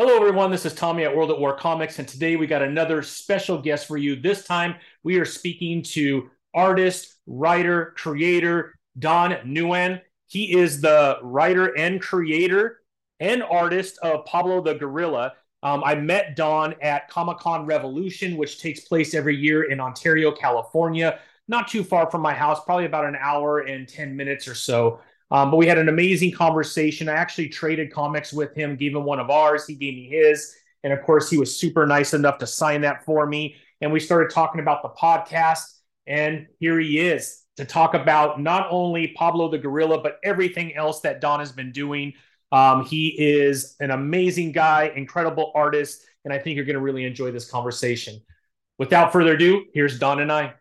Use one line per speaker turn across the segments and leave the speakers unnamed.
Hello, everyone. This is Tommy at World at War Comics, and today we got another special guest for you. This time we are speaking to artist, writer, creator Don Nguyen. He is the writer and creator and artist of Pablo the Gorilla. Um, I met Don at Comic Con Revolution, which takes place every year in Ontario, California, not too far from my house, probably about an hour and 10 minutes or so. Um, but we had an amazing conversation. I actually traded comics with him, gave him one of ours. He gave me his. And of course, he was super nice enough to sign that for me. And we started talking about the podcast. And here he is to talk about not only Pablo the Gorilla, but everything else that Don has been doing. Um, he is an amazing guy, incredible artist. And I think you're going to really enjoy this conversation. Without further ado, here's Don and I.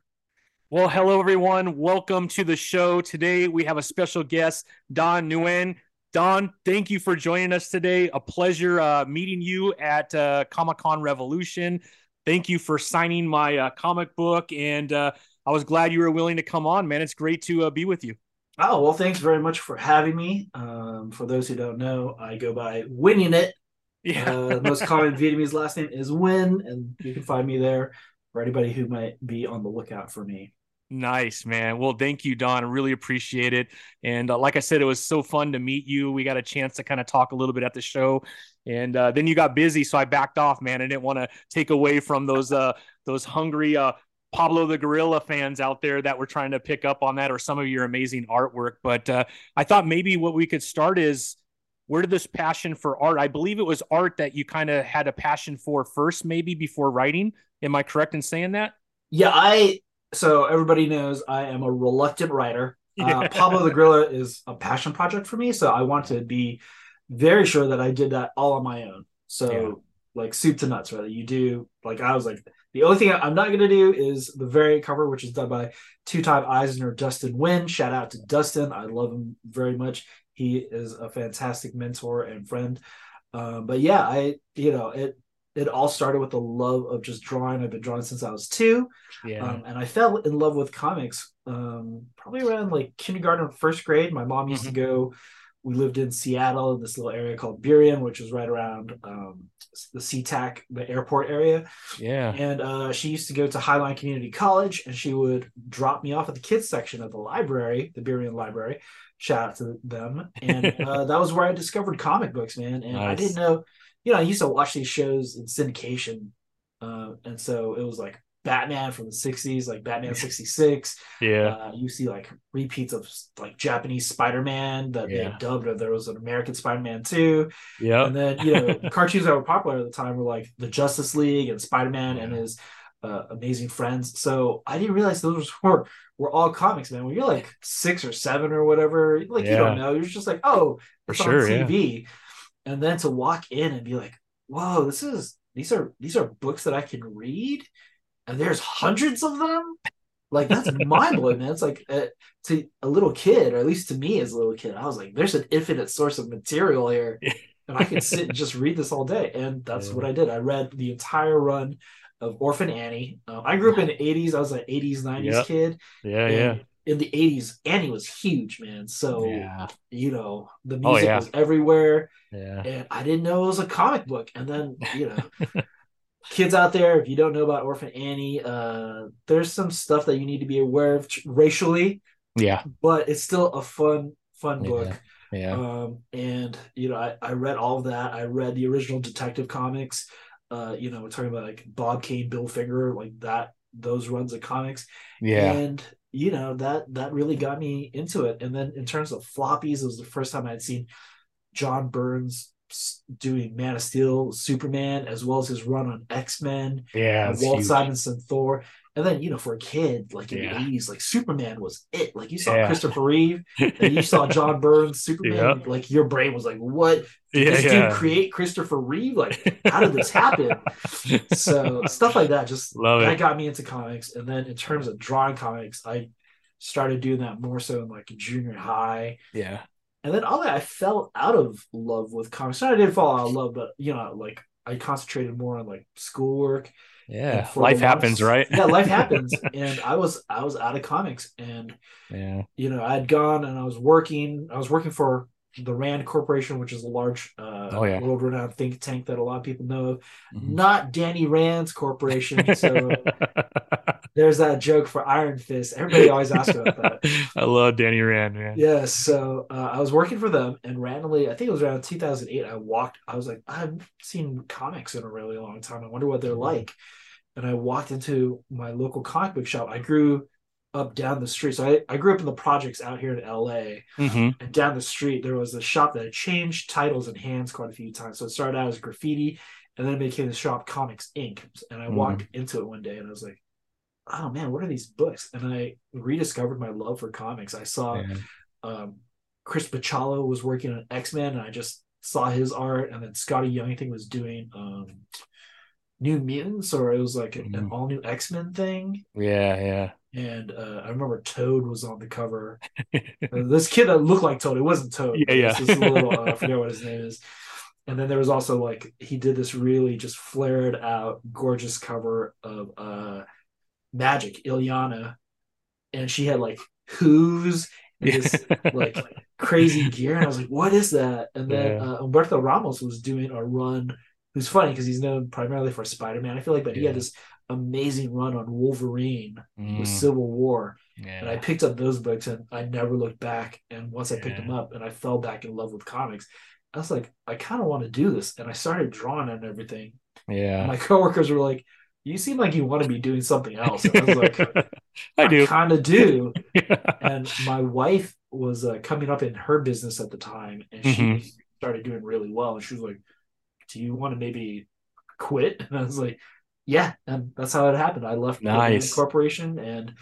Well, hello, everyone. Welcome to the show. Today, we have a special guest, Don Nguyen. Don, thank you for joining us today. A pleasure uh, meeting you at uh, Comic Con Revolution. Thank you for signing my uh, comic book. And uh, I was glad you were willing to come on, man. It's great to uh, be with you.
Oh, well, thanks very much for having me. Um, for those who don't know, I go by Nguyeningit. Yeah. Uh, most common Vietnamese last name is Nguyen, and you can find me there for anybody who might be on the lookout for me.
Nice, man. Well, thank you, Don. I really appreciate it. And uh, like I said, it was so fun to meet you. We got a chance to kind of talk a little bit at the show, and uh, then you got busy, so I backed off, man. I didn't want to take away from those uh, those hungry uh, Pablo the Gorilla fans out there that were trying to pick up on that or some of your amazing artwork. But uh, I thought maybe what we could start is where did this passion for art? I believe it was art that you kind of had a passion for first, maybe before writing. Am I correct in saying that?
Yeah, I so everybody knows I am a reluctant writer. Uh, Pablo the Gorilla is a passion project for me, so I want to be very sure that I did that all on my own. So yeah. like soup to nuts, right? You do like I was like the only thing I'm not going to do is the variant cover, which is done by two-time Eisner Dustin Nguyen. Shout out to Dustin, I love him very much. He is a fantastic mentor and friend. Um, but yeah, I you know it it all started with the love of just drawing. I've been drawing since I was two. Yeah. Um, and I fell in love with comics um, probably around like kindergarten, or first grade. My mom used mm-hmm. to go. We lived in Seattle in this little area called Burien, which is right around um, the SeaTac, the airport area.
Yeah.
And uh, she used to go to Highline Community College and she would drop me off at the kids section of the library, the Burien Library. Shout out to them. And uh, that was where I discovered comic books, man. And nice. I didn't know you know, I used to watch these shows in syndication, uh, and so it was like Batman from the '60s, like Batman '66.
Yeah,
uh, you see like repeats of like Japanese Spider-Man that yeah. they dubbed, or there was an American Spider-Man too.
Yeah,
and then you know cartoons that were popular at the time were like the Justice League and Spider-Man yeah. and his uh, amazing friends. So I didn't realize those were were all comics, man. When you're like six or seven or whatever, like yeah. you don't know. You're just like, oh, it's For on sure, TV. Yeah and then to walk in and be like whoa this is these are these are books that i can read? And there's hundreds of them? Like that's mind-blowing man. It's like uh, to a little kid or at least to me as a little kid i was like there's an infinite source of material here and i can sit and just read this all day. And that's yeah. what i did. I read the entire run of orphan annie. Um, i grew up in the 80s i was an 80s 90s yep. kid.
Yeah yeah
in the 80s annie was huge man. So yeah. you know the oh, music oh, yeah. was everywhere
yeah.
and i didn't know it was a comic book. And then you know kids out there if you don't know about orphan annie uh there's some stuff that you need to be aware of racially
yeah.
but it's still a fun fun book.
Yeah,
um and you know I, I read all of that. I read the original detective comics. Uh you know we're talking about like bob kane bill finger like that those runs of comics.
Yeah.
And you know that that really got me into it. And then in terms of floppies it was the first time i'd seen john byrne's doing man of steel superman as well as his run on x-men
yeah
walt huge. simonson thor and then you know for a kid like in yeah. the 80s like superman was it. Like you saw yeah. christopher reeve and you saw john byrne's superman yeah. like your brain was like what did this dude create christopher reeve? Like how did this happen? So stuff like that just
Love
that
it.
got me into comics. And then in terms of drawing comics i started doing that more so in like junior high.
Yeah.
And then all that i fell out of love with comics. Not i didn't fall out of love but you know like i concentrated more on like schoolwork
yeah life happens right
yeah life happens and i was i was out of comics and
yeah
you know i'd gone and i was working i was working for the Rand Corporation, which is a large, uh, oh, yeah. world-renowned think tank that a lot of people know of. Mm-hmm. Not Danny Rand's corporation. So there's that joke for Iron Fist. Everybody always asks about that.
I love Danny Rand, man.
Yeah. So uh, I was working for them, and randomly, I think it was around 2008. I walked. I was like, I've seen comics in a really long time. I wonder what they're mm-hmm. like. And I walked into my local comic book shop. I grew up down the street. So I, I grew up in the projects out here in LA. Mm-hmm. And down the street, there was a shop that had changed titles and hands quite a few times. So it started out as graffiti and then it became the shop Comics Inc. And I mm-hmm. walked into it one day and I was like, oh man, what are these books? And I rediscovered my love for comics. I saw um, Chris Bachalo was working on X Men and I just saw his art. And then Skottie Young, I think, was doing. Um, New Mutants, or it was like an, mm. an all new X Men thing.
Yeah, yeah
and uh, I remember Toad was on the cover. this kid that looked like Toad, it wasn't Toad.
Yeah, yeah.
This little, uh, I forget what his name is. And then there was also like he did this really just flared out, gorgeous cover of uh, Magik Illyana, and she had like hooves and this like crazy gear, and I was like, "What is that?" And then yeah. uh, Humberto Ramos was doing a run. Who's funny because he's known primarily for Spider Man. I feel like, but yeah. he had this amazing run on Wolverine mm. with Civil War. Yeah. And I picked up those books and I never looked back. And once I picked yeah. them up and I fell back in love with comics, I was like, I kind of want to do this. And I started drawing and everything.
Yeah.
And my coworkers were like, you seem like you want to be doing something else. And I was like,
I, I do.
kind of do. yeah. And my wife was uh, coming up in her business at the time and she mm-hmm. started doing really well. And she was like, do you want to maybe quit? And I was like, yeah, and that's how it happened. I left
nice.
the corporation and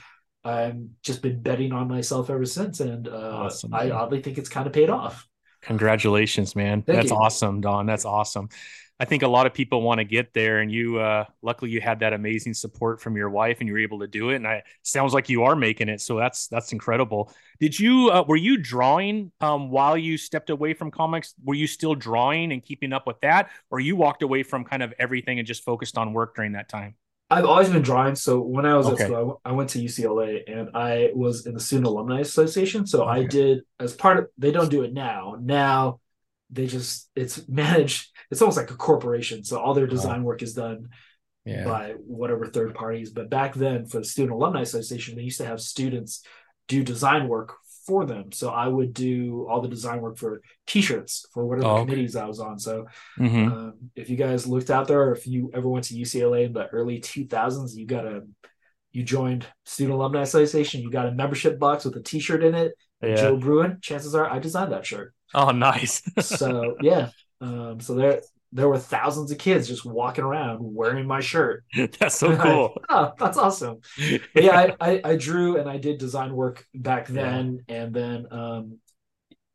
I've just been betting on myself ever since. And uh, awesome, I oddly think it's kind of paid off.
Congratulations, man. Thank That's you. awesome, Don. That's awesome. I think a lot of people want to get there, and you, uh, luckily, you had that amazing support from your wife, and you were able to do it. And I sounds like you are making it, so that's that's incredible. Did you uh, were you drawing um, while you stepped away from comics? Were you still drawing and keeping up with that, or you walked away from kind of everything and just focused on work during that time?
I've always been drawing. So when I was okay. at school, I went to UCLA and I was in the Student Alumni Association. So okay. I did as part of. They don't do it now. Now they just it's managed it's almost like a corporation. So all their design work is done yeah. by whatever third parties. But back then for the student alumni association they used to have students do design work for them. So i would do all the design work for t-shirts for whatever oh, committees i was on. So mm-hmm. um, if you guys looked out there or if you ever went to ucla in the early 2000s you got a you joined student alumni association you got a membership box with a t-shirt in it yeah. joe bruin chances are i designed that shirt
Oh, nice.
so yeah, um, so there there were thousands of kids just walking around wearing my shirt.
That's so cool.
I, oh, that's awesome. But yeah, I, I, I drew and I did design work back then, yeah. and then um,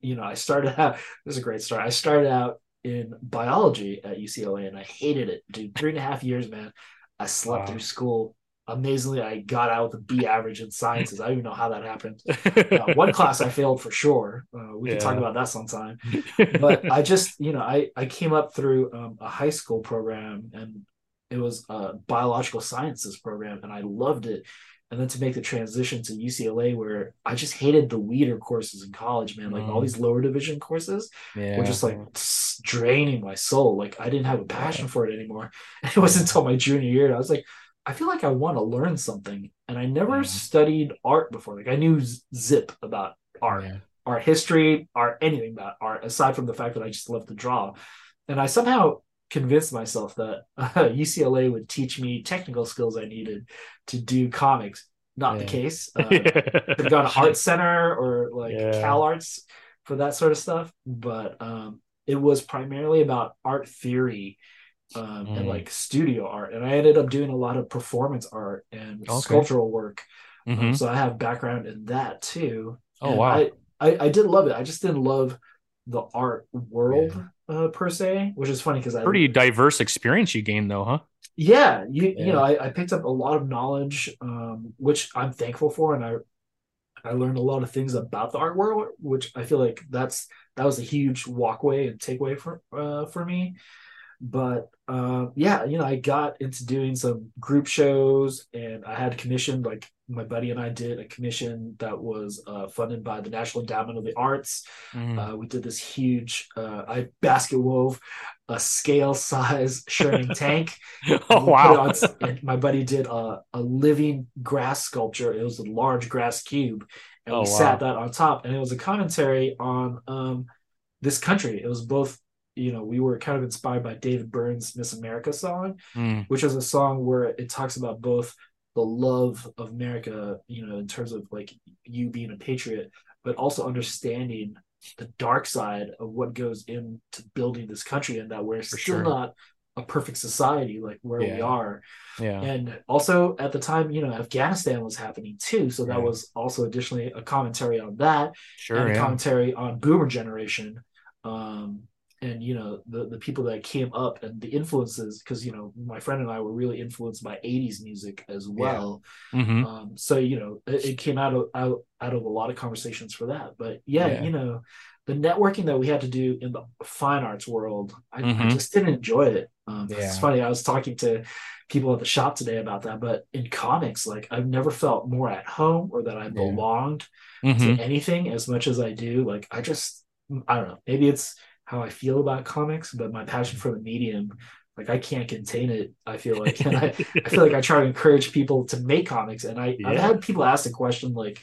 you know I started out. This is a great story. I started out in biology at UCLA, and I hated it, dude. Three and a half years, man. I slept wow. through school amazingly i got out with a b average in sciences i don't even know how that happened uh, one class i failed for sure uh, we yeah. can talk about that sometime but i just you know i i came up through um, a high school program and it was a biological sciences program and i loved it and then to make the transition to UCLA, where I just hated the weeder courses in college, man. Like mm. all these lower division courses yeah. were just like draining my soul. Like I didn't have a passion for it anymore. And it wasn't until my junior year I was like, I feel like I want to learn something, and I never mm-hmm. studied art before. Like I knew zip about art, yeah. art history, art anything about art, aside from the fact that I just love to draw. And I somehow convinced myself that uh, UCLA would teach me technical skills I needed to do comics. Not yeah. the case. Uh, I've gone to Art Center or like yeah. Cal Arts for that sort of stuff, but um, it was primarily about art theory um, mm. and like studio art. And I ended up doing a lot of performance art and okay. sculptural work. Um, mm-hmm. Um, so I have background in that too.
Oh and wow! I,
I, I did love it. I just didn't love the art world yeah. uh, per se, which is funny because I
pretty diverse experience you gained though, huh?
Yeah, you yeah. you know I, I picked up a lot of knowledge, um, which I'm thankful for, and I I learned a lot of things about the art world, which I feel like that's that was a huge walkway and takeaway for uh, for me. But um, yeah, you know, I got into doing some group shows, and I had commissioned like my buddy and I did a commission that was uh, funded by the National Endowment of the Arts. Mm. Uh, we did this huge, uh, I basket wove a scale size Sherman tank.
oh wow! On,
and my buddy did a, a living grass sculpture. It was a large grass cube, and oh, we wow. sat that on top, and it was a commentary on um, this country. It was both you know, we were kind of inspired by David Byrne's Miss America song, mm. which is a song where it talks about both the love of America, you know, in terms of like you being a patriot, but also understanding the dark side of what goes into building this country and that we're For still sure. not a perfect society like where yeah. we are.
Yeah.
And also at the time, you know, Afghanistan was happening too. So that yeah. was also additionally a commentary on that.
Sure.
And
a
yeah. commentary on boomer generation. Um, and you know the the people that came up and the influences because you know my friend and I were really influenced by 80s music as well
yeah. mm-hmm.
um, so you know it, it, came out of out, out of a lot of conversations for that but yeah, yeah, you know the networking that we had to do in the fine arts world I, mm-hmm. I just didn't enjoy it um, yeah. it's funny I was talking to people at the shop today about that but in comics like I've never felt more at home or that I belonged mm-hmm. to anything as much as I do like I just I don't know maybe it's how I feel about comics, but my passion for the medium, like I can't contain it. I feel like, and I, I feel like I try to encourage people to make comics. And I, yeah. I've had people ask the question like,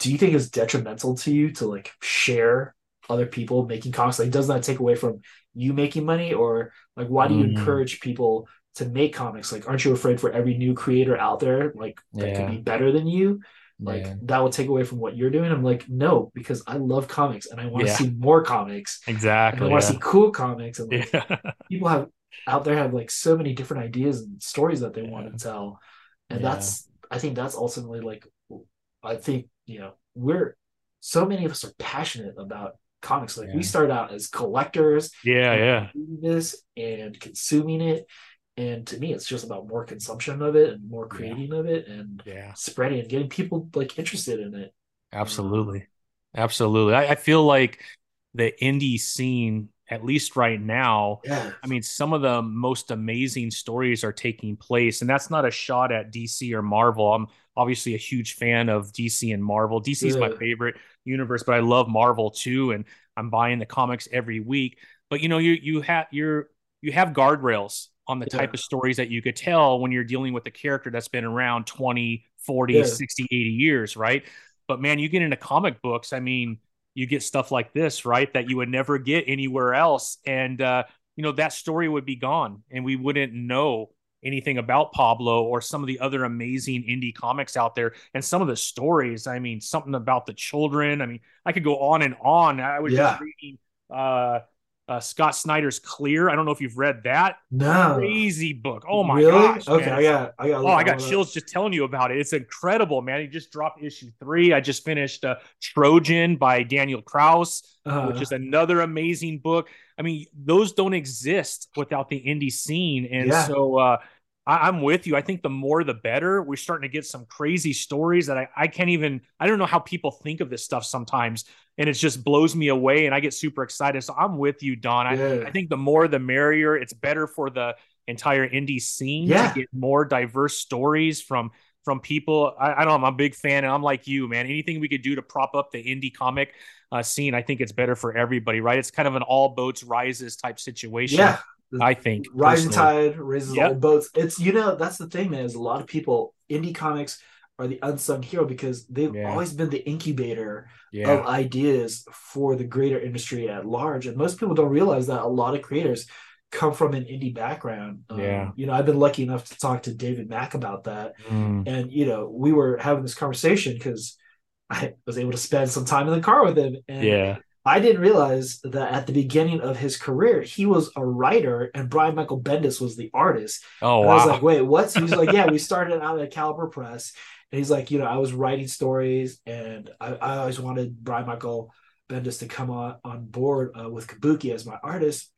do you think it's detrimental to you to like share other people making comics? Like, does that take away from you making money, or like, why do you mm. encourage people to make comics? Like, aren't you afraid for every new creator out there, like that yeah. could be better than you? Like yeah. that will take away from what you're doing. I'm like no because i love comics and i want to yeah. see more comics.
Exactly
i want to yeah. see cool comics and like, people have out there have like so many different ideas and stories that they want to tell. And that's i think that's ultimately like i think you know we're so many of us are passionate about comics. Like we start out as collectors
yeah yeah.
this and consuming it and to me it's just about more consumption of it and more creating yeah. of it and
yeah.
spreading and getting people like interested in it
absolutely absolutely I, I, feel like the indie scene at least right now
yeah.
i mean some of the most amazing stories are taking place and that's not a shot at dc or marvel i'm obviously a huge fan of dc and marvel dc is yeah. my favorite universe but i love marvel too and i'm buying the comics every week but you know you you have you're you have guardrails on the yeah. type of stories that you could tell when you're dealing with a character that's been around 20, 40, yeah. 60, 80 years, right? But man, you get into comic books, I mean, you get stuff like this, right? That you would never get anywhere else. And, uh, you know, that story would be gone and we wouldn't know anything about Pablo or some of the other amazing indie comics out there. And some of the stories, I mean, something about the children. I mean, I could go on and on. I was yeah. just reading, uh, uh, Scott Snyder's Clear. I don't know if you've read that.
No.
Crazy book. Oh my really? gosh.
Okay, man. I got I got
Oh, I got chills just telling you about it. It's incredible, man. He just dropped issue 3. I just finished uh, Trojan by Daniel Kraus, uh-huh. which is another amazing book. I mean, those don't exist without the indie scene. And yeah. so uh I, am with you. I think the more the better. We're starting to get some crazy stories that I, I can't even, I don't know how people think of this stuff sometimes. And it just blows me away and I get super excited. So I'm with you, Don. I, yeah. I think the more the merrier. It's better for the entire indie scene
yeah.
to get more diverse stories from from people. I, I, don't know. I'm a big fan, and I'm like you, man. Anything we could do to prop up the indie comic uh, scene, I think it's better for everybody, right? It's kind of an all boats rises type situation.
Yeah.
I think
rising tide raises yep. all boats. It's you know that's the thing, man. Is a lot of people indie comics are the unsung hero because they've yeah. always been the incubator yeah. of ideas for the greater industry at large, and most people don't realize that a lot of creators come from an indie background.
Um, yeah,
you know, I've been lucky enough to talk to David Mack about that,
mm.
and you know, we were having this conversation because I was able to spend some time in the car with him, and
yeah
I didn't realize that at the beginning of his career, he was a writer and Brian Michael Bendis was the artist.
Oh, wow.
I was like, wait, what? So he's like, yeah, we started out at Caliber Press. And he's like, you know, I was writing stories and I, I always wanted Brian Michael Bendis to come on, on board uh, with Kabuki as my artist.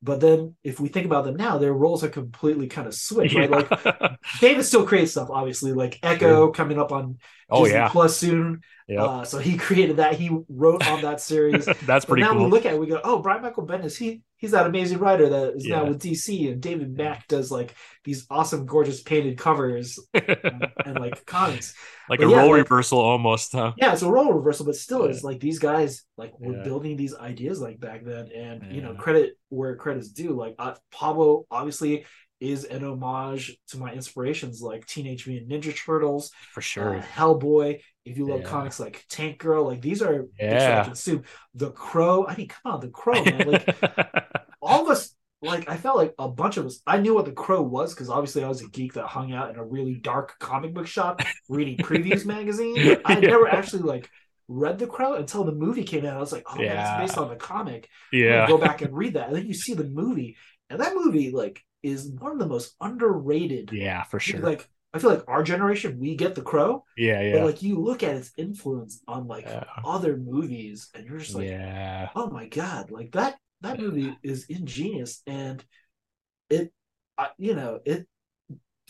But then if we think about them now, their roles are completely kind of switched, yeah. right? Like David still creates stuff, obviously, like Echo sure. coming up on
oh, Disney yeah.
Plus soon. Yep. Uh, so he created that. He wrote on that series.
That's pretty.
now
cool.
we look at it, we go, oh, Brian Michael Bendis. He he's that amazing writer that is
Yeah.
now with DC, and David Mack does like these awesome, gorgeous painted covers and, and, like comics.
like
But
a
yeah,
role
like-
reversal almost, huh?
Yeah, it's a role reversal, but still,
Yeah.
it's like these guys like were building these ideas like back then, and you know, credit where credit's due. Like uh, Pablo obviously is an homage to my inspirations like Teenage Mutant Ninja Turtles,
For sure.
uh, Hellboy. If you love
Yeah.
comics like Tank Girl, like these are books that I
Yeah.
consume. The Crow. I mean, come on, The Crow, man. Like all of us like I felt like a bunch of us I knew what the crow was because obviously I was a geek that hung out in a really dark comic book shop reading previews magazine. I
Yeah.
never actually like read the crow until the movie came out. I was like, oh man,
Yeah.
it's based on the comic.
Yeah.
go back and read that. And then you see the movie, and that movie like is one of the most underrated.
Yeah, for sure.
Like I feel like our generation, we get the crow,
yeah,
but
yeah.
like you look at its influence on like
Yeah.
other movies, and you're just like,
yeah.
oh my god like that that movie is ingenious and it I, you know it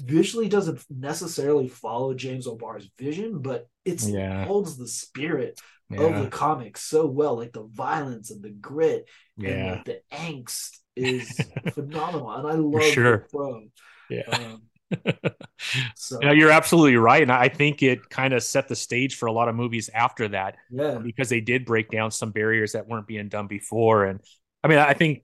visually doesn't necessarily follow james o'barr's vision but it
Yeah.
holds the spirit of the comics so well like the violence and the grit and
Yeah.
like the angst is phenomenal and i love
sure.
the Crow.
Yeah.
um, so
No, you're absolutely right. And I think it kind of set the stage for a lot of movies after that
yeah
because they did break down some barriers that weren't being done before. And I mean, I think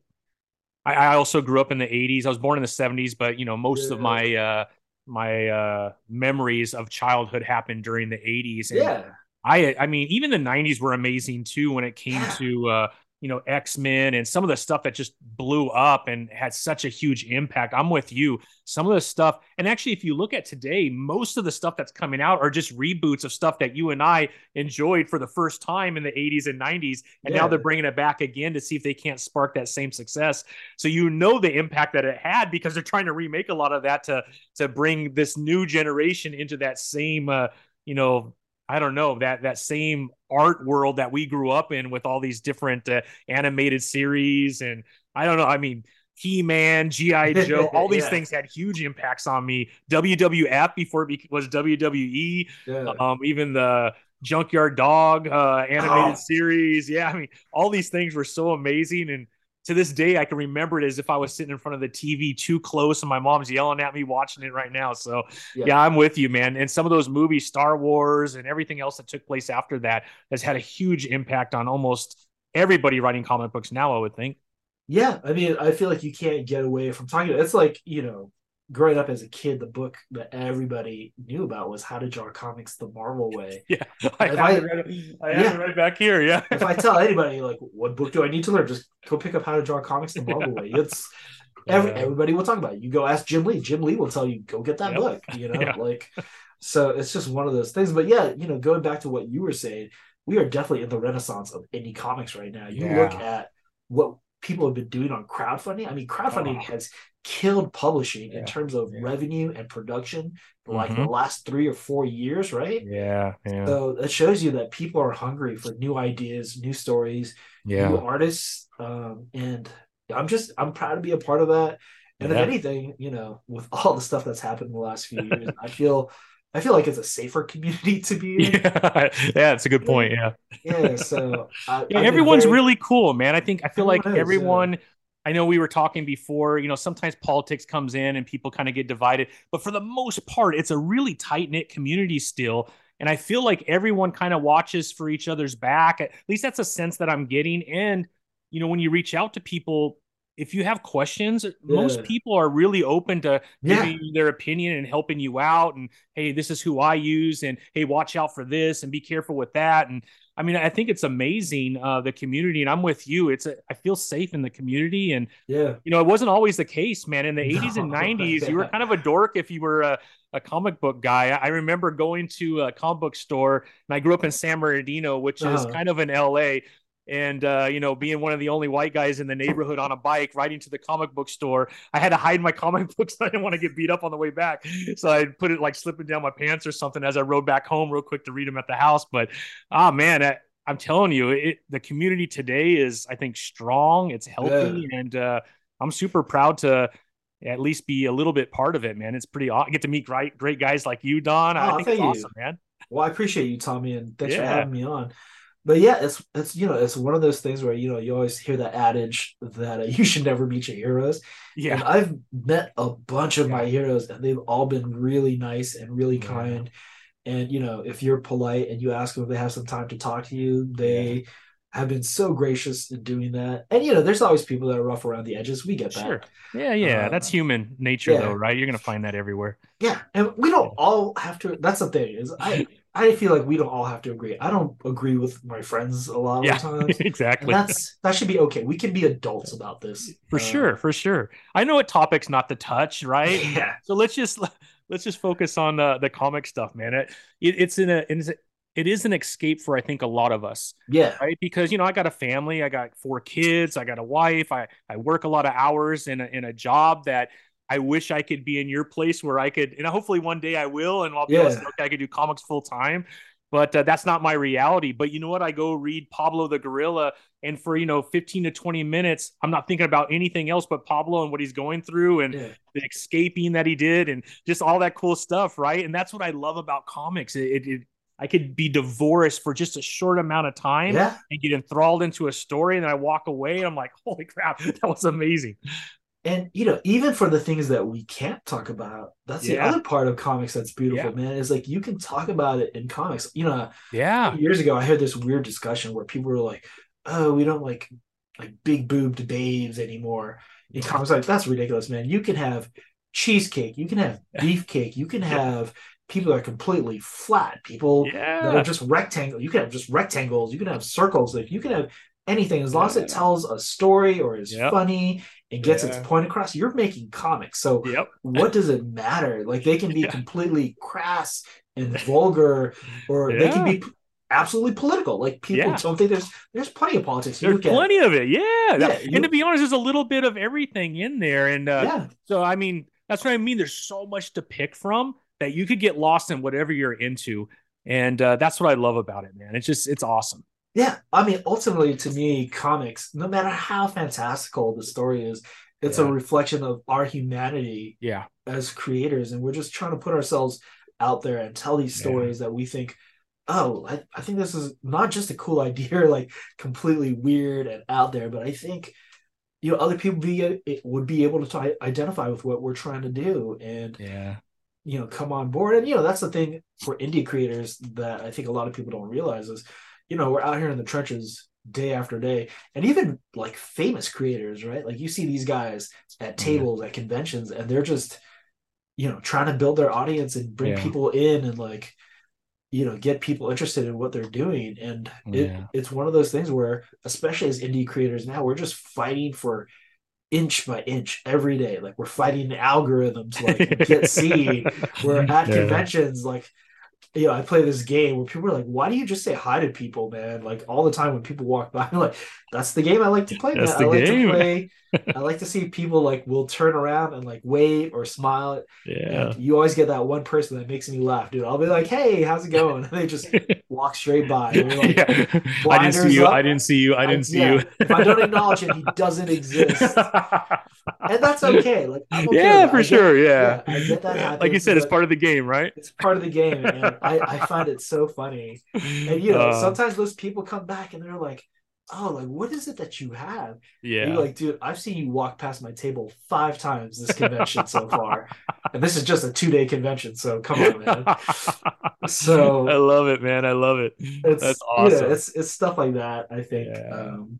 I, I also grew up in the 80s. I was born in the 70s, but you know, most of my uh my uh memories of childhood happened during the 80s. And
yeah
I I mean, even the 90s were amazing too when it came
Yeah.
to uh you know X-Men and some of the stuff that just blew up and had such a huge impact. I'm with you. Some of the stuff and actually if you look at today, most of the stuff that's coming out are just reboots of stuff that you and I enjoyed for the first time in the 80s and 90s and now they're bringing it back again to see if they can't spark that same success. So you know the impact that it had because they're trying to remake a lot of that to to bring this new generation into that same uh you know I don't know that that same art world that we grew up in with all these different uh, animated series and I don't know. I mean, He Man, GI Joe, all these
Yeah.
things had huge impacts on me. WWF before it was WWE,
yeah
um, even the Junkyard Dog uh, animated
Oh.
series. Yeah, I mean, all these things were so amazing and. To this day, I can remember it as if I was sitting in front of the TV too close, and my mom's yelling at me watching it right now. So,
Yeah.
yeah, I'm with you, man. And some of those movies, Star Wars and everything else that took place after that, has had a huge impact on almost everybody writing comic books now. I would think.
Yeah, I mean, I feel like you can't get away from talking. It's like you know, growing up as a kid, the book that everybody knew about was How to Draw Comics the Marvel Way.
Yeah, I have,
I-
it, right, I have
Yeah.
it right back here. Yeah,
if I tell anybody like, what book do I need to learn? Just go pick up How to Draw Comics the Marvel Way. It's every,
Yeah.
everybody will talk about it. You go ask Jim Lee. Jim Lee will tell you go get that
Yep.
book. You know,
Yeah.
like so it's just one of those things. But yeah, you know, going back to what you were saying, we are definitely in the renaissance of indie comics right now. You
Yeah.
look at what people have been doing on crowdfunding. I mean, crowdfunding
Oh.
has killed publishing
Yeah.
in terms of
Yeah.
revenue and production for like the
Mhm.
last three or four years, right?
yeah, yeah,
So that shows you that people are hungry for new ideas, new stories, new artists. Um, and I'm just I'm proud to be a part of that. And if anything, you know, with all the stuff that's happened in the last few years, I feel I feel like it's a safer community to be in.
Yeah, yeah, it's a good point. Yeah.
Yeah. So I,
Yeah, everyone's
very-
really cool, man. I think I feel like
Everyone is, yeah.
everyone. I know we were talking before. You know, sometimes politics comes in and people kind of get divided, but for the most part, it's a really tight knit community still. And I feel like everyone kind of watches for each other's back. At least that's a sense that I'm getting. And you know, when you reach out to people, if you have questions, most people are really open to
Yeah.
giving you their opinion and helping you out. And hey, this is who I use, and hey, watch out for this, and be careful with that. And I mean, I think it's amazing uh, the community, and I'm with you. It's a, I feel safe in the community, and
Yeah.
you know, it wasn't always the case, man. In the 80s and 90s, you were kind of a dork if you were a, a comic book guy. I remember going to a comic book store, and I grew up in San Bernardino, which is
Uh-huh.
kind of in LA. And uh, you know, being one of the only white guys in the neighborhood on a bike riding to the comic book store, I had to hide my comic books. I didn't want to get beat up on the way back, so I put it like slipping down my pants or something as I rode back home real quick to read them at the house. But ah, man, I, I'm telling you, it, the community today is, I think, strong. It's healthy, and uh, I'm super proud to at least be a little bit part of it, man. It's pretty. aw- I get to meet great, great guys like you, Don. I
Oh,
think it's
thank you.
awesome, man.
Well, I appreciate you, Tommy, and thanks for having me on. But yeah, it's it's you know it's one of those things where you know you always hear that adage that uh, you should never meet your heroes.
Yeah.
And I've met a bunch of my heroes, and they've all been really nice and really
Yeah.
kind. And you know, if you're polite and you ask them if they have some time to talk to you, they have been so gracious in doing that. And you know, there's always people that are rough around the edges. We get that.
Sure. Yeah, yeah.
Uh,
That's human nature,
yeah.
though, right? You're gonna find that everywhere.
Yeah, and we don't all have to. That's the thing is, I I feel like we don't all have to agree. I don't agree with my friends a lot
Yeah.
of times. And
exactly.
that's that should be okay. We can be adults about this
For
Uh,
sure, for sure. I know what topics not to touch, right?
Yeah,
so let's just let's just focus on the the comic stuff, man. It, it it's in a it's, it is an escape for I think a lot of us,
yeah,
right? Because you know I got a family, I got four kids, I got a wife, I I work a lot of hours in a in a job that I wish I could be in your place where I could, and hopefully one day I will, and I'll be able to say, okay, I could do comics full time. But uh, that's not my reality. But you know what? I go read Pablo the Gorilla, and for you know 15 to 20 minutes, I'm not thinking about anything else but Pablo and what he's going through, and
yeah.
the escaping that he did and just all that cool stuff, right? And that's what I love about comics. It, it, it I could be divorced for just a short amount of time
yeah.
and get enthralled into a story, and then I walk away and I'm like, holy crap, that was amazing.
And you know, even for the things that we can't talk about, that's the other part of comics that's beautiful,
Yeah.
man. Is like you can talk about it in comics. You know,
Yeah,
years ago, I heard this weird discussion where people were like, "Oh, we don't like like big boobed babes anymore." In comics, like that's ridiculous, man. You can have cheesecake, you can have beefcake, you can have people that are completely flat, people
yeah.
that are just rectangle. You can have just rectangles. You can have circles. Like you can have anything as long as it tells a story or is
Yep.
funny and gets
Yeah.
its point across. You're making comics, so
yep,
what does it matter? Like they can be
Yeah.
completely crass and vulgar, or they can be absolutely political. Like people
Yeah.
don't think there's there's plenty of politics.
There's
look at-
plenty of it. Yeah,
Yeah, you-
and to be honest, there's a little bit of everything in there, and uh,
yeah,
so I mean, that's what I mean. There's so much to pick from that you could get lost in whatever you're into, and uh, that's what I love about it, man. It's just it's awesome.
Yeah. I mean, ultimately, to me, comics, no matter how fantastical the story is, it's a reflection of our humanity
Yeah,
as creators and we're just trying to put ourselves out there and tell these
Yeah.
stories that we think oh I, I think this is not just a cool idea like completely weird and out there but i think you know other people be it would be able to identify with what we're trying to do and
yeah,
you know come on board and you know that's the thing for indie creators that i think a lot of people don't realize is you know we're out here in the trenches day after day and even like famous creators right like you see these guys at
Yeah.
tables at conventions and they're just you know trying to build their audience and bring
Yeah.
people in and like you know get people interested in what they're doing and it,
Yeah.
it's one of those things where especially as indie creators now we're just fighting for inch by inch every day like we're fighting the algorithm to like get seen we're at
Yeah.
conventions like you know i play this game where people are like why do you just say hi to people man? Like all the time when people walk by i'm like that's the game i like to play
That's
man
the
i like
game.
to play i like to see people like will turn around and like wave or smile
yeah.
and you always get that one person that makes me laugh dude i'll be like hey how's it going and they just walk straight by like,
yeah. I didn't see you.
up.
I didn't see you. I didn't see
yeah,
you.
if i don't acknowledge him he doesn't exist and that's okay like I'm okay
yeah, for
I get-
sure. Yeah.
I get that
like you said, it's part of the game, right?
it's part of the game and I, I find it so funny and you know
Uh,
sometimes those people come back and they're like oh like what is it that you have
yeah.
you're like dude i've seen you walk past my table five times this convention so far and this is just a two-day convention so come on man So-
I love it, man. I love it.
it's
That's awesome.
it's it's stuff like that i think
Yeah.
um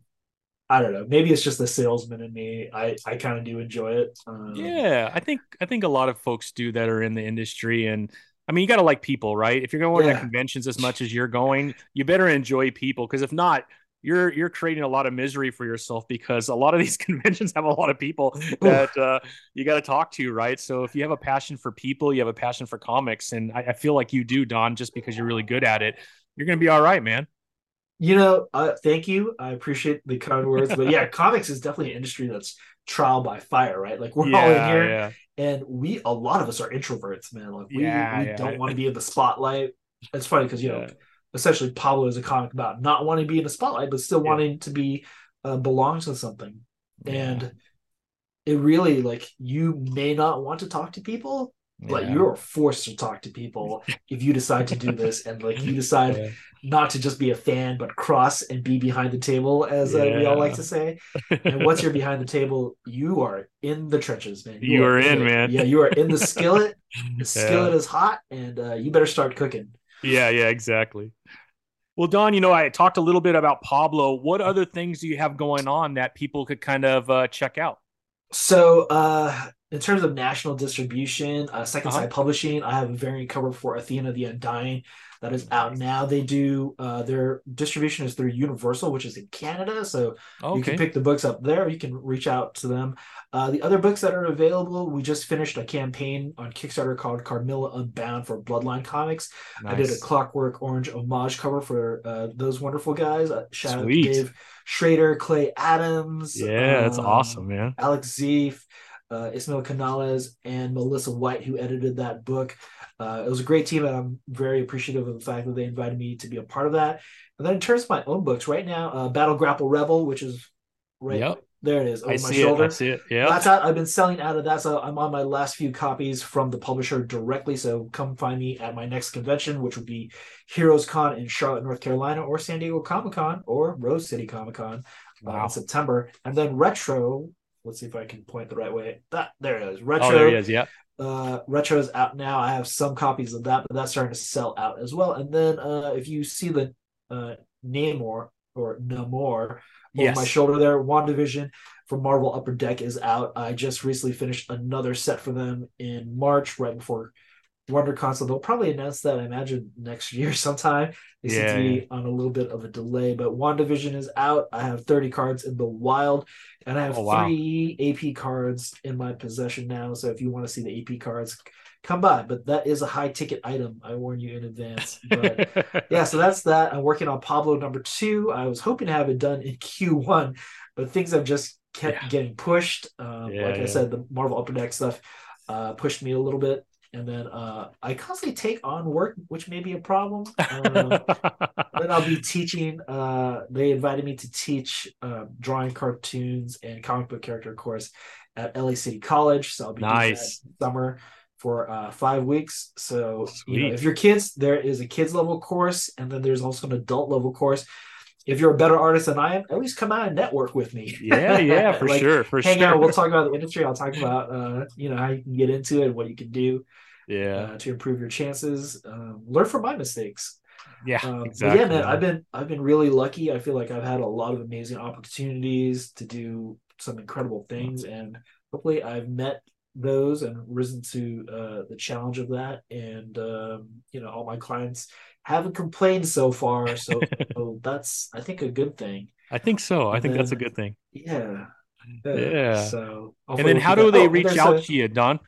i don't know maybe it's just the salesman in me i i kind of do enjoy it um,
Yeah, I think I think a lot of folks do that are in the industry, and I mean, you got to like people, right? If you're going
Yeah.
to conventions as much as you're going, you better enjoy people, because if not, you're you're creating a lot of misery for yourself because a lot of these conventions have a lot of people that uh, you got to talk to, right? So if you have a passion for people, you have a passion for comics, and I, I feel like you do, Don, just because you're really good at it, you're gonna be all right, man.
You know, uh, thank you. I appreciate the kind words, but yeah, comics is definitely an industry that's trial by fire, right? Like we're all in here,
yeah,
and we a lot of us are introverts, man. Like we,
Yeah,
we
yeah.
don't want to be in the spotlight. It's funny because you know,
Yeah.
Essentially Pablo is a comic about not wanting to be in the spotlight, but still
Yeah.
wanting to be uh, belong to something. And it really like you may not want to talk to people,
Yeah.
you're forced to talk to people if you decide to do this, and like you decide
Yeah.
not to just be a fan, but cross and be behind the table, as uh, we all like to say. And once you're behind the table, you are in the trenches, man.
You are in,
it.
man.
Yeah, you are in the skillet. The
Yeah.
skillet is hot, and uh, you better start cooking.
Yeah, yeah, exactly. Well, Don, you know, I talked a little bit about Pablo. What other things do you have going on that people could kind of uh, check out?
So, uh, in terms of national distribution, uh, Second
Uh-huh.
Sight Publishing, I have a variant cover for Athena the Undying that is out now. They do uh, their distribution is through Universal, which is in Canada. So you can pick the books up there. You can reach out to them. Uh, the other books that are available, we just finished a campaign on Kickstarter called Carmilla Unbound for Bloodline Comics. I did a Clockwork Orange homage cover for uh, those wonderful guys. Uh, shout out to Dave Schrader, Clay Adams.
Yeah, that's
um,
awesome, man.
Alex Zeef, uh, Ismail Canales, and Melissa White, who edited that book. Uh, it was a great team, and I'm very appreciative of the fact that they invited me to be a part of that. And then in terms of my own books, right now, uh, Battle Grapple Rebel, which is right
Yep.
there it is over
I
my
see
shoulder.
it. I see it. Yeah.
That's out. I've been selling out of that, so I'm on my last few copies from the publisher directly. So come find me at my next convention, which would be Heroes Con in Charlotte, North Carolina, or San Diego Comic Con, or Rose City Comic Con uh, in September. And then Retro. Let's see if I can point the right way. That there it is. Retro.
Oh, there he is. Yeah.
Uh, Retro is out now. I have some copies of that, but that's starting to sell out as well. And then uh, if you see the uh, Namor or Namor over
Yes.
my shoulder there, WandaVision from Marvel Upper Deck is out. I just recently finished another set for them in March, right before WonderCon. console. They'll probably announce that, I imagine, next year sometime. They seem
Yeah,
to be on a little bit of a delay, but WandaVision is out. I have 30 cards in the wild, and I have
Oh, wow.
three AP cards in my possession now. So if you want to see the AP cards, come by. But that is a high ticket item. I warn you in advance. But yeah, so that's that. I'm working on Pablo number two. I was hoping to have it done in Q1, but things have just kept
Yeah.
getting pushed. Um,
Yeah,
like I said, the Marvel Upper Deck stuff uh, pushed me a little bit. And then uh, I constantly take on work, which may be a problem. Um, then I'll be teaching. Uh, they invited me to teach uh, drawing cartoons and comic book character course at LA City College. So I'll be doing that
Nice.
summer for uh, five weeks. So you know, if you're kids, there is a kids level course, and then there's also an adult level course. If you're a better artist than I am, at least come out and network with me.
yeah, yeah, for
Like,
sure, for
Hang
sure.
out. We'll talk about the industry. I'll talk about uh, you know how you can get into it, what you can do
yeah,
uh, to improve your chances. Um, learn from my mistakes.
yeah,
Um,
exactly.
yeah, man, I've been I've been really lucky. I feel like I've had a lot of amazing opportunities to do some incredible things, and hopefully, I've met those and risen to uh, the challenge of that. And um, you know, all my clients haven't complained so far, so, so that's I think a good thing.
I think so. I
and
think that's a good thing.
Yeah.
Yeah.
So
And then how do they
oh,
reach out
a-
to you, Don?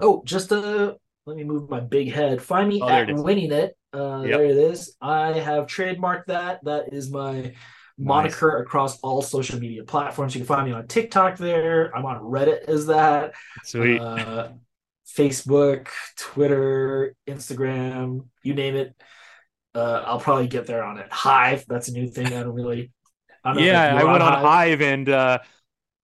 Oh, just uh let me move my big head. Find me
Oh,
at
it
nguyeningit. Uh
Yep.
there it is. I have trademarked that. That is my moniker across all social media platforms. You can find me on TikTok there. I'm on Reddit as that.
Sweet.
Uh Facebook, Twitter, Instagram, you name it. Uh I'll probably get there on it. Hive, that's a new thing. I don't really I don't know
yeah, I went on Hive and uh,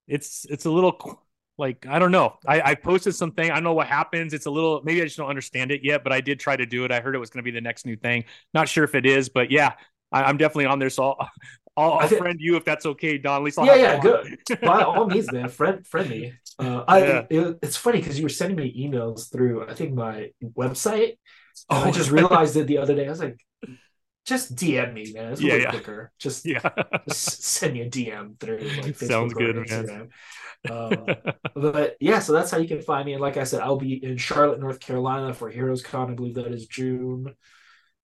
it's it's a little like I don't know. I, I posted something. I don't know what happens. It's a little maybe I just don't understand it yet, but I did try to do it. I heard it was going to be the next new thing. Not sure if it is, but yeah, I, I'm definitely on there. So I'll, I'll, I'll friend you if that's okay, Don. At least I'll
Yeah, yeah,
good.
by all means, man, friend friend me. Uh, I
Yeah.
it, it's funny because you were sending me emails through I think my website.
Oh,
I just realized it the other day. I was like, just DM me, man. It's a
Yeah,
little
yeah.
quicker. Just,
yeah.
just send me a DM through like Facebook
Sounds
or
good, man.
Instagram. Um, but yeah, so that's how you can find me. And like I said, I'll be in Charlotte, North Carolina for Heroes Con. I believe that is June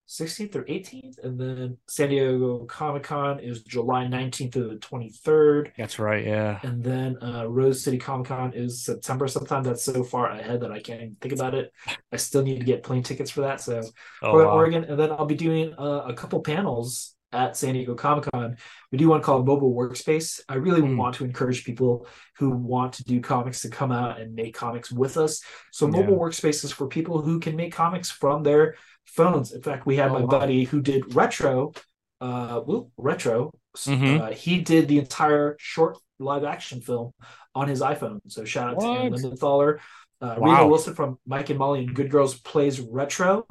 16th or 18th. And then San Diego Comic Con is July 19th to the 23rd.
That's right. Yeah.
And then uh, Rose City Comic Con is September sometime. That's so far ahead that I can't even think about it. I still need to get plane tickets for that. So
Oh,
Portland,
wow.
Oregon. And then I'll be doing uh, a couple panels at San Diego Comic Con. We do one called Mobile Workspace. I really
Hmm.
want to encourage people who want to do comics to come out and make comics with us. So
Yeah.
Mobile Workspace is for people who can make comics from their phones. In fact, we had
Oh,
my
wow.
buddy who did retro. Uh, whoop, retro.
Mhm.
Uh, he did the entire short live action film on his iPhone. So shout out
What?
to Aaron Lindenthaler, uh,
Wow.
Reno Wilson from Mike and Molly and Good Girls Plays Retro.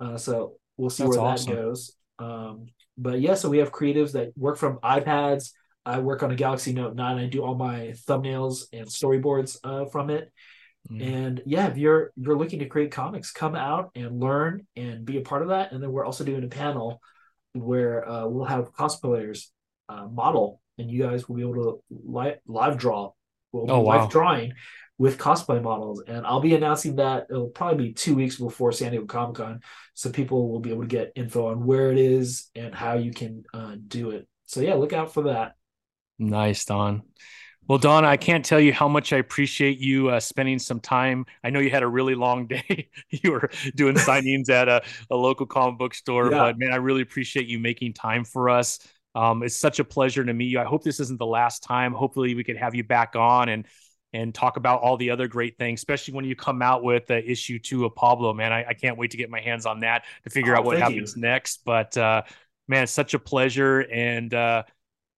Uh, so we'll see
That's
where
awesome.
that goes. Um, but yeah, so we have creatives that work from iPads. I work on a Galaxy Note 9. I do all my thumbnails and storyboards uh, from it.
Mm.
And yeah, if you're you're looking to create comics, come out and learn and be a part of that. And then we're also doing a panel where uh, we'll have cosplayers uh, model, and you guys will be able to live live draw. We'll
Oh, wow.
live drawing with cosplay models, and I'll be announcing that it'll probably be two weeks before San Diego Comic Con, so people will be able to get info on where it is and how you can uh, do it. So yeah, look out for that.
Nice, Don. Well, Don, I can't tell you how much I appreciate you uh, spending some time. I know you had a really long day. you were doing signings at a, a local comic book store,
Yeah.
but man, I really appreciate you making time for us. Um, it's such a pleasure to meet you. I hope this isn't the last time. Hopefully, we could have you back on and and talk about all the other great things, especially when you come out with uh, issue two of Pablo. Man, I, I can't wait to get my hands on that to figure
Oh,
out what happens
you.
next. But uh, man, it's such a pleasure and.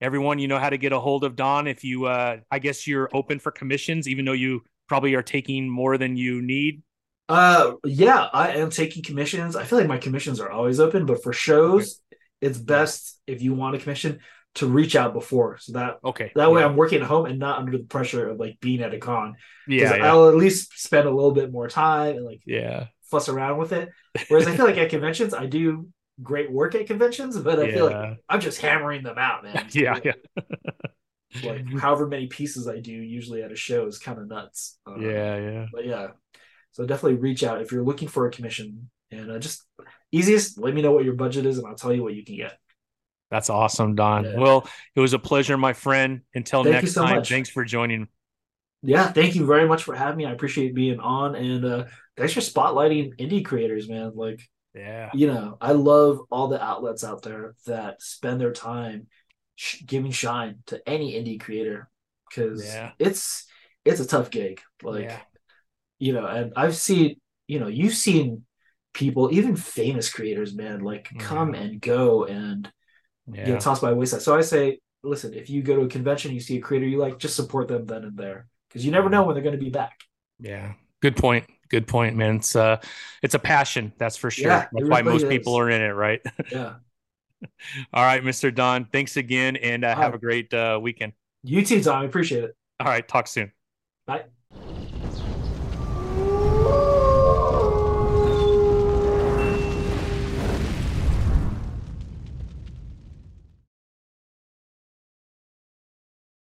Everyone you know how to get a hold of don if you uh i guess you're open for commissions even though you probably are taking more than you need
Uh, yeah, I am taking commissions. I feel like my commissions are always open, but for shows, it's best if you want a commission to reach out before, so that
okay
that way
yeah.
I'm working at home and not under the pressure of like being at a con
yeah yeah,
I'll at least spend a little bit more time and like
yeah.
fuss around with it. Whereas I feel like at conventions, I do great work at conventions, but I feel like I'm just hammering them out, man.
yeah yeah.
Like however many pieces I do usually at a show is kind of nuts. Um,
yeah yeah.
but yeah. So definitely reach out if you're looking for a commission and uh, just easiest let me know what your budget is and i'll tell you what you can get.
That's awesome don.
Yeah.
well it was a pleasure my friend. Until
Thank
next
so
time
much.
thanks for joining.
Yeah thank you very much for having me. I appreciate being on and uh thanks for spotlighting indie creators man. Like
yeah.
You know i love all the outlets out there that spend their time sh- giving shine to any indie creator because
Yeah.
it's it's a tough gig. Like
Yeah.
you know and i've seen you know you've seen people even famous creators man like
Yeah.
come and go and
yeah.
get tossed by wayside. So i say listen if you go to a convention you see a creator you like just support them then and there because you never mm-hmm. know when they're going to be back.
Yeah. Good point good point man. It's uh it's a passion that's for sure.
Yeah,
that's why most
is.
people are in it right?
Yeah.
All right mr don thanks again and uh, have
right.
a great uh weekend.
You too tom i appreciate it.
All right talk soon.
Bye